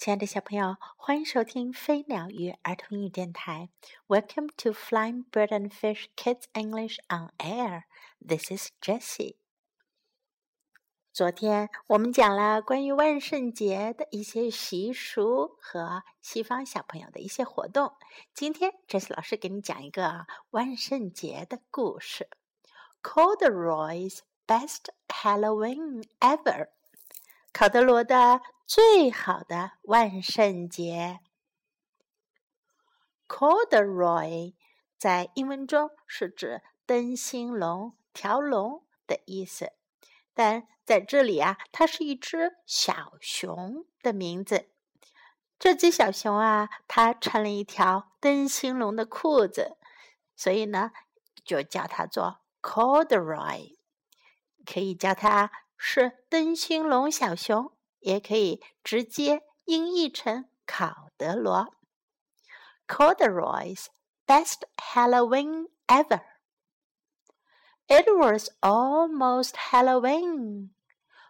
亲爱的小朋友，欢迎收听飞鸟与儿童英语电台。Welcome to Flying Bird and Fish Kids English on Air. This is Jessie. 昨天我们讲了关于万圣节的一些习俗和西方小朋友的一些活动。今天 Jessie 老师给你讲一个万圣节的故事。Corduroy's best Halloween ever. 考德罗的最好的万圣节，corduroy 在英文中是指灯芯龙、条龙的意思，但在这里啊，它是一只小熊的名字。这只小熊啊，它穿了一条灯芯龙的裤子，所以呢，就叫它做 corduroy，可以叫它是灯芯龙小熊。也可以直接音译成考德罗。Corduroy's best Halloween ever. It was almost Halloween.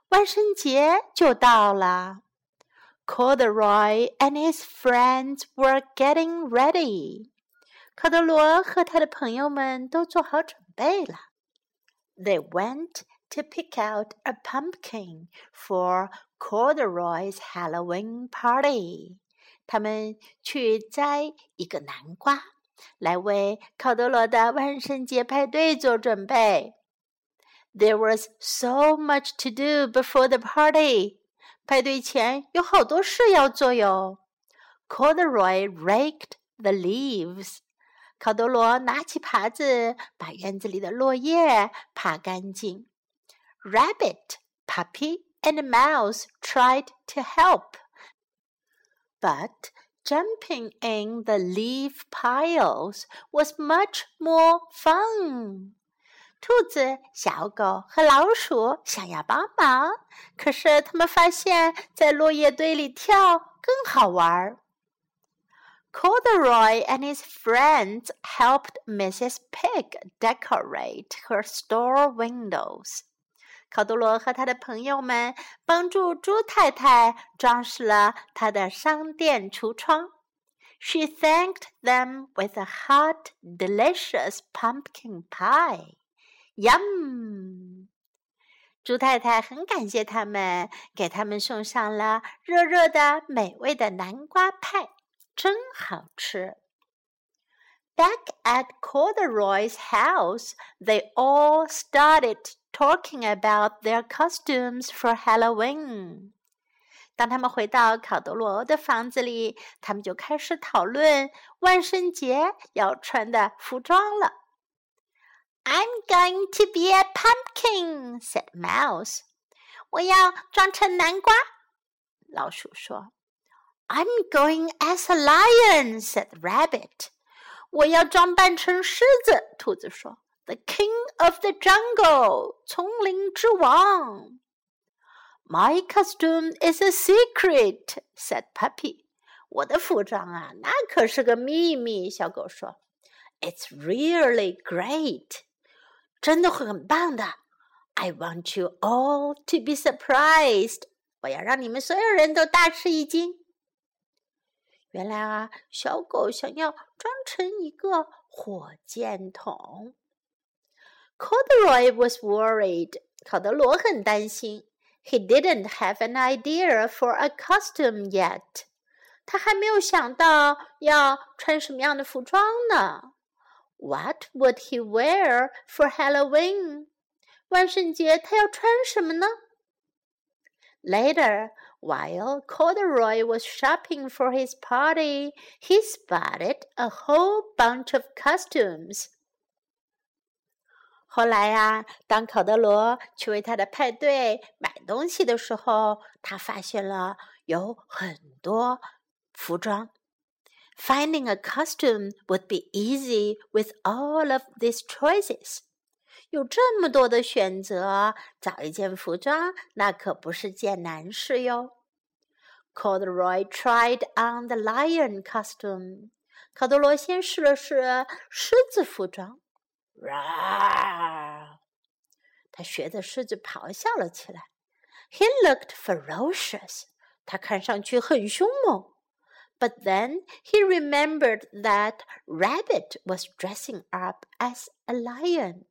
万圣节就到了。Corduroy and his friends were getting ready. 考德罗和他的朋友们都做好准备了。They went to pick out a pumpkin for Corduroy's Halloween party。他们去摘一个南瓜，来为考德罗的万圣节派对做准备。There was so much to do before the party。派对前有好多事要做哟。Corduroy raked the leaves。考德罗拿起耙子，把院子里的落叶耙干净。 Rabbit, Puppy, and Mouse tried to help. But jumping in the leaf piles was much more fun. 兔子、小狗和老鼠想要帮忙，可是他们发现，在落叶堆里跳更好玩。Corduroy and his friends helped Mrs. Pig decorate her store windows. 考多罗和他的朋友们帮助猪太太装饰了他的商店橱窗。She thanked them with a hot, delicious pumpkin pie. Yum! 猪太太很感谢他们，给他们送上了热热的、美味的南瓜派，真好吃。Back at Corduroy's house, they all started talking about their costumes for Halloween. 当他们回到考德罗的房子里，他们就开始讨论万圣节要穿的服装了。I'm going to be a pumpkin," said Mouse. 我要装成南瓜。老鼠说。I'm going as a lion," said Rabbit. 我要装扮成狮子。兔子说。 the king of the jungle，丛林之王。My costume is a secret," said Puppy. 我的服装啊，那可是个秘密。小狗说：“It's really great，真的会很棒的。I want you all to be surprised。我要让你们所有人都大吃一惊。”原来啊，小狗想要装成一个火箭筒。 Corduroy was worried. 考德罗很担心。He didn't have an idea for a costume yet. 他还没有想到要穿什么样的服装呢。What would he wear for Halloween? 万圣节他要穿什么呢？Later, while Corduroy was shopping for his party, he spotted a whole bunch of costumes. 后来呀，当考德罗去为他的派对买东西的时候，他发现了有很多服装。Finding a costume would be easy with all of these choices。有这么多的选择，找一件服装那可不是件难事哟。Corduroy tried on the lion costume。考德罗先试了试狮子服装。Roar！他学着狮子咆哮了起来。He looked ferocious。他看上去很凶猛。But then he remembered that Rabbit was dressing up as a lion.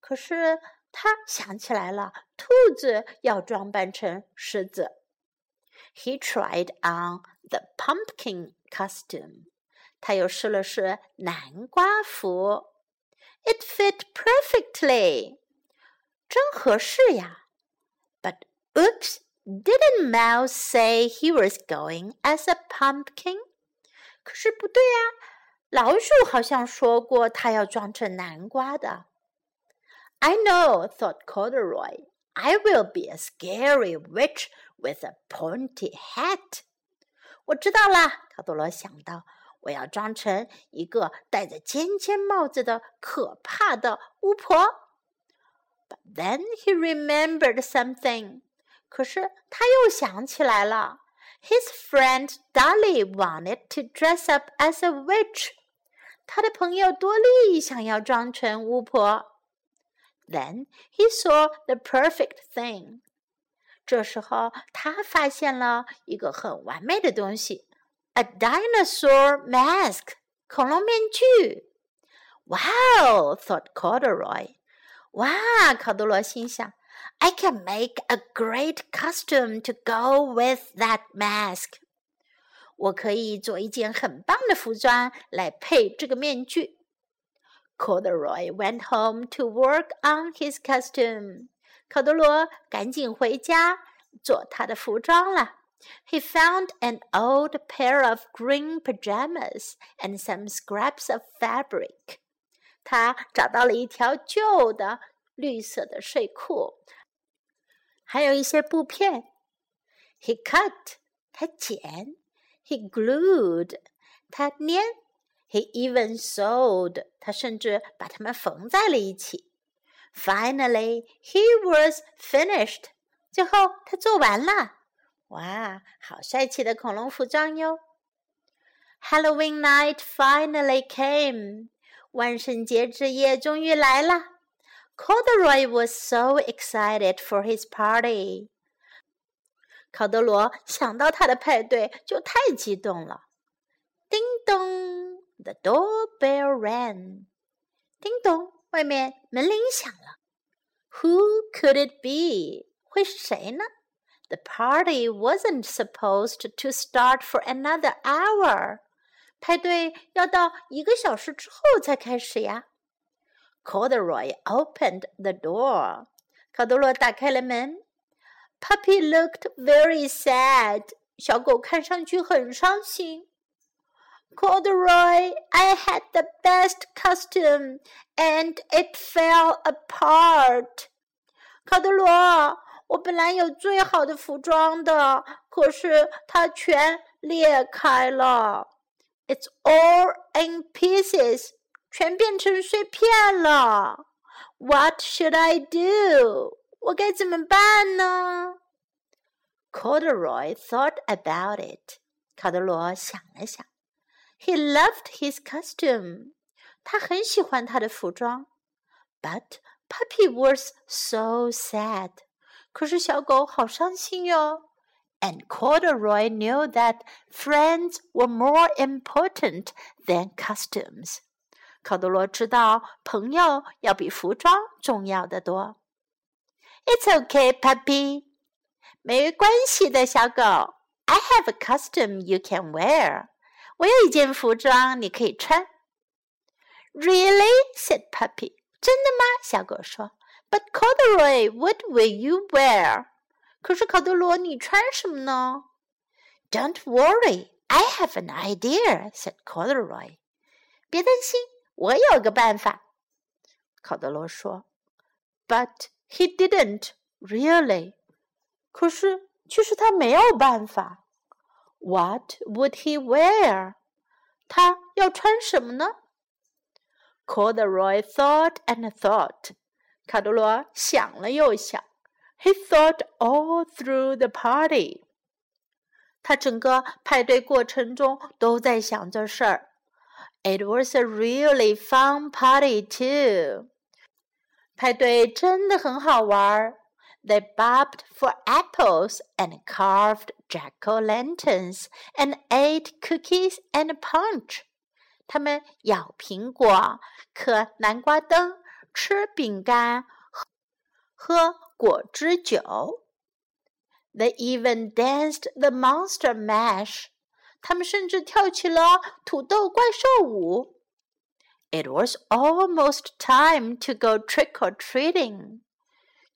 可是他想起来了，兔子要装扮成狮子。He tried on the pumpkin costume. 他又试了试南瓜服。It fit perfectly. 真合适呀。But oops, didn't Mouse say he was going as a pumpkin? 可是不对呀，老鼠好像说过它要装成南瓜的。I know, thought Corduroy. I will be a scary witch with a pointy hat. 我知道啦，卡多罗想到， 我要装成一个戴着尖尖帽子的可怕的巫婆。But then he remembered something. 可是他又想起来了，His friend Dolly wanted to dress up as a witch. 他的朋友多莉想要装成巫婆。then he saw the perfect thing. 这时候，他发现了一个很完美的东西 ，a dinosaur mask，恐龙面具。Wow! thought Corduroy. 哇，考德罗心想，I can make a great costume to go with that mask. 我可以做一件很棒的服装来配这个面具。Corduroy went home to work on his costume. 考德罗赶紧回家做他的服装了。 He found an old pair of green pajamas and some scraps of fabric. 他找到了一条旧的绿色的睡裤，还有一些布片。He cut，他剪；he glued，他粘。He even sewed. 他甚至把它们缝在了一起。Finally, he was finished. 最后，他做完了。 哇，好帅气的恐龙服装哟！Halloween night finally came. 万圣节之夜终于来了。Corduroy was so excited for his party. 考德罗想到他的派对就太激动了。叮咚！the doorbell rang. 叮咚，外面门铃响了。Who could it be? 会是谁呢 ？The party wasn't supposed to start for another hour. 派对要到一个小时之后才开始呀。Corduroy opened the door. 卡多罗打开了门。Puppy looked very sad. 小狗看上去很伤心。Corduroy, I had the best costume and it fell apart. 卡德罗， 我本来有最好的服装的，可是它全裂开了。It's all in pieces，全变成碎片了。What should I do？我该怎么办呢？Corduroy thought about it。卡德罗想了想。he loved his costume. 他很喜欢他的服装。But Puppy was so sad. 可是小狗好伤心哟。And Corduroy knew that friends were more important than costumes. 考德罗知道朋友要比服装重要的多。It's okay, puppy. 没关系的，小狗。I have a costume you can wear. 我有一件服装，你可以穿。Really? said Puppy. 真的吗？小狗说。 But Corduroy, what will you wear? 可是考德罗，你穿什么呢？Don't worry, I have an idea, said Corduroy. 别担心，我有个办法。考德罗说。But he didn't really. 可是，其实他没有办法。what would he wear? 他要穿什么呢？Corduroy thought and thought. 卡德罗想了又想。He thought all through the party. 他整个派对过程中都在想这事儿。It was a really fun party too. 派对真的很好玩儿。 They bobbed for apples and carved jack o' lanterns and ate cookies and punch. 他们咬苹果，嗑南瓜灯， 吃饼干，喝果汁酒。They even danced the monster mash. 他们甚至跳起了土豆怪兽舞。It was almost time to go trick or treating.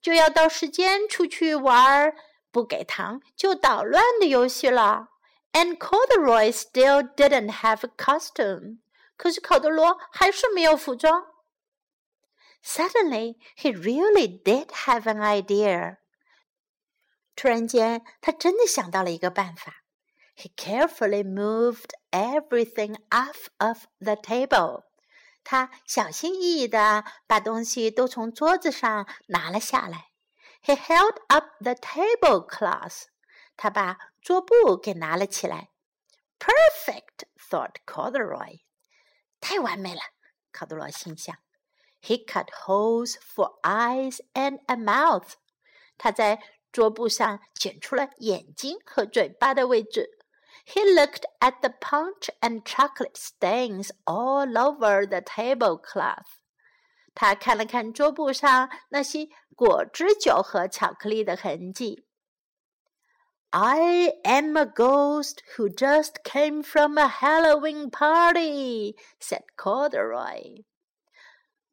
就要到时间出去玩不给糖就捣乱的游戏了。And Corduroy still didn't have a costume. 可是考德罗还是没有服装。 Suddenly, he really did have an idea. 突然间，他真的想到了一个办法。He carefully moved everything off of the table. 他小心翼翼地把东西都从桌子上拿了下来。He held up the tablecloth. 他把桌布给拿了起来。Perfect, thought Corduroy. 太完美了，考德罗心想。 He cut holes for eyes and a mouth. 他在桌布上剪出了眼睛和嘴巴的位置。he looked at the punch and chocolate stains all over the tablecloth. 他看了看桌布上那些果汁酒和巧克力的痕迹。I am a ghost who just came from a Halloween party," said Corduroy.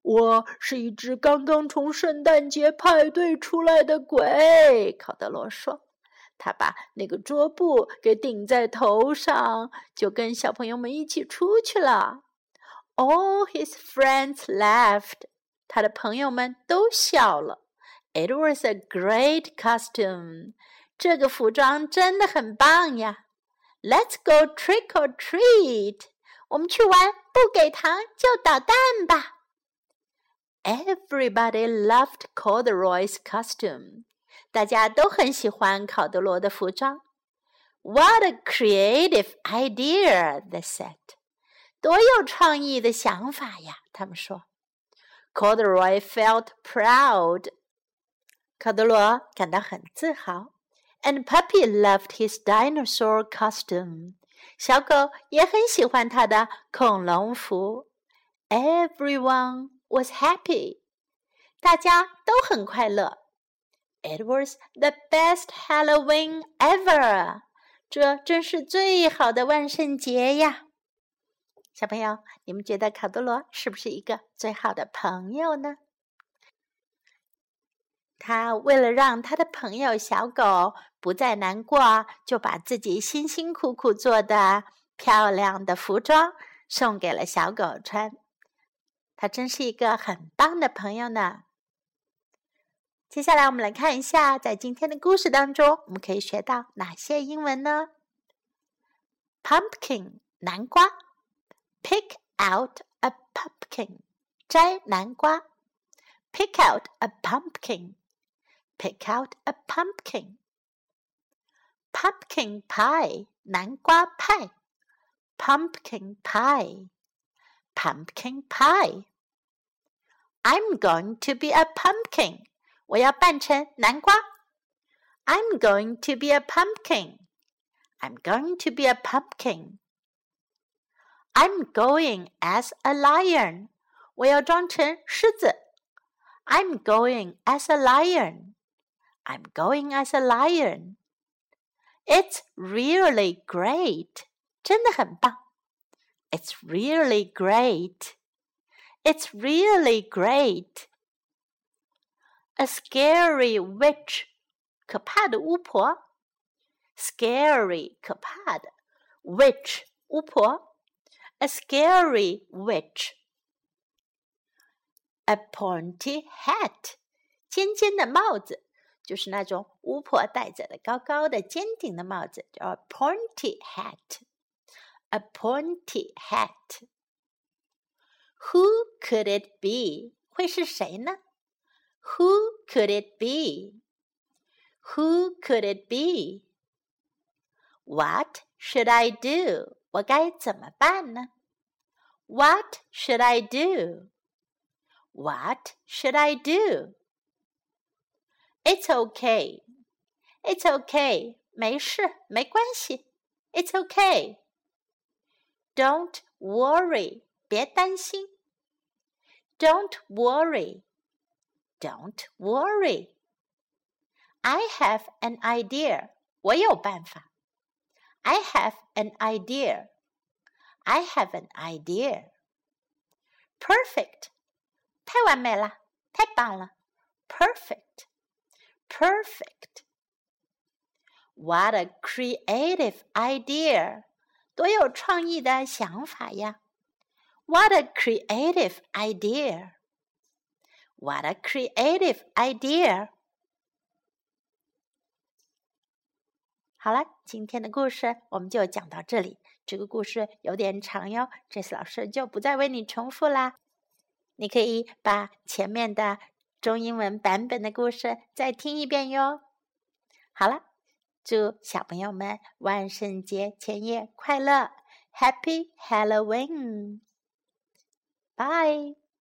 我是一只刚刚从圣诞节派对出来的鬼，考德罗说。他把那个桌布给顶在头上，就跟小朋友们一起出去了。All his friends laughed，他的朋友们都笑了。It was a great costume，这个服装真的很棒呀。Let's go trick or treat，我们去玩不给糖就捣蛋吧。Everybody loved Corduroy's costume。大家都很喜欢考德罗的服装。What a creative idea! They said. 多有创意的想法呀！他们说。Corduroy felt proud. 考德罗感到很自豪。And Puppy loved his dinosaur costume. 小狗也很喜欢它的恐龙服。Everyone was happy. 大家都很快乐。it was the best Halloween ever！这真是最好的万圣节呀！小朋友，你们觉得卡多罗是不是一个最好的朋友呢？他为了让他的朋友小狗不再难过，就把自己辛辛苦苦做的漂亮的服装送给了小狗穿。他真是一个很棒的朋友呢。接下来，我们来看一下，在今天的故事当中，我们可以学到哪些英文呢？Pumpkin，南瓜；pick out a pumpkin，摘南瓜；pick out a pumpkin，pick out a pumpkin。Pumpkin pie，南瓜派；pumpkin pie，pumpkin pie。I'm going to be a pumpkin。我要扮成南瓜。I'm going to be a pumpkin. I'm going to be a pumpkin. I'm going as a lion. 我要装成狮子。I'm going as a lion. I'm going as a lion. It's really great. 真的很棒。It's really great. It's really great a scary witch，可怕的巫婆。scary 可怕的，witch 巫婆，a scary witch。a pointy hat，尖尖的帽子，就是那种巫婆戴着的高高的尖顶的帽子，叫 pointy hat。a pointy hat。 Who could it be？会是谁呢？who could it be? Who could it be? What should I do? 我该怎么办呢？What should I do? What should I do? It's okay. It's okay. 没事，没关系。It's okay. Don't worry. 别担心。Don't worry. Don't worry. I have an idea. 我有办法。I have an idea. I have an idea. Perfect. 太完美了，太棒了。Perfect. Perfect. What a creative idea! 多有创意的想法呀 ！What a creative idea! What a creative idea! 好了，今天的故事我们就讲到这里。这个故事有点长哟，这次老师就不再为你重复啦。你可以把前面的中英文版本的故事再听一遍哟。好了。祝小朋友们万圣节前夜快乐，Happy Halloween! Halloween！Bye。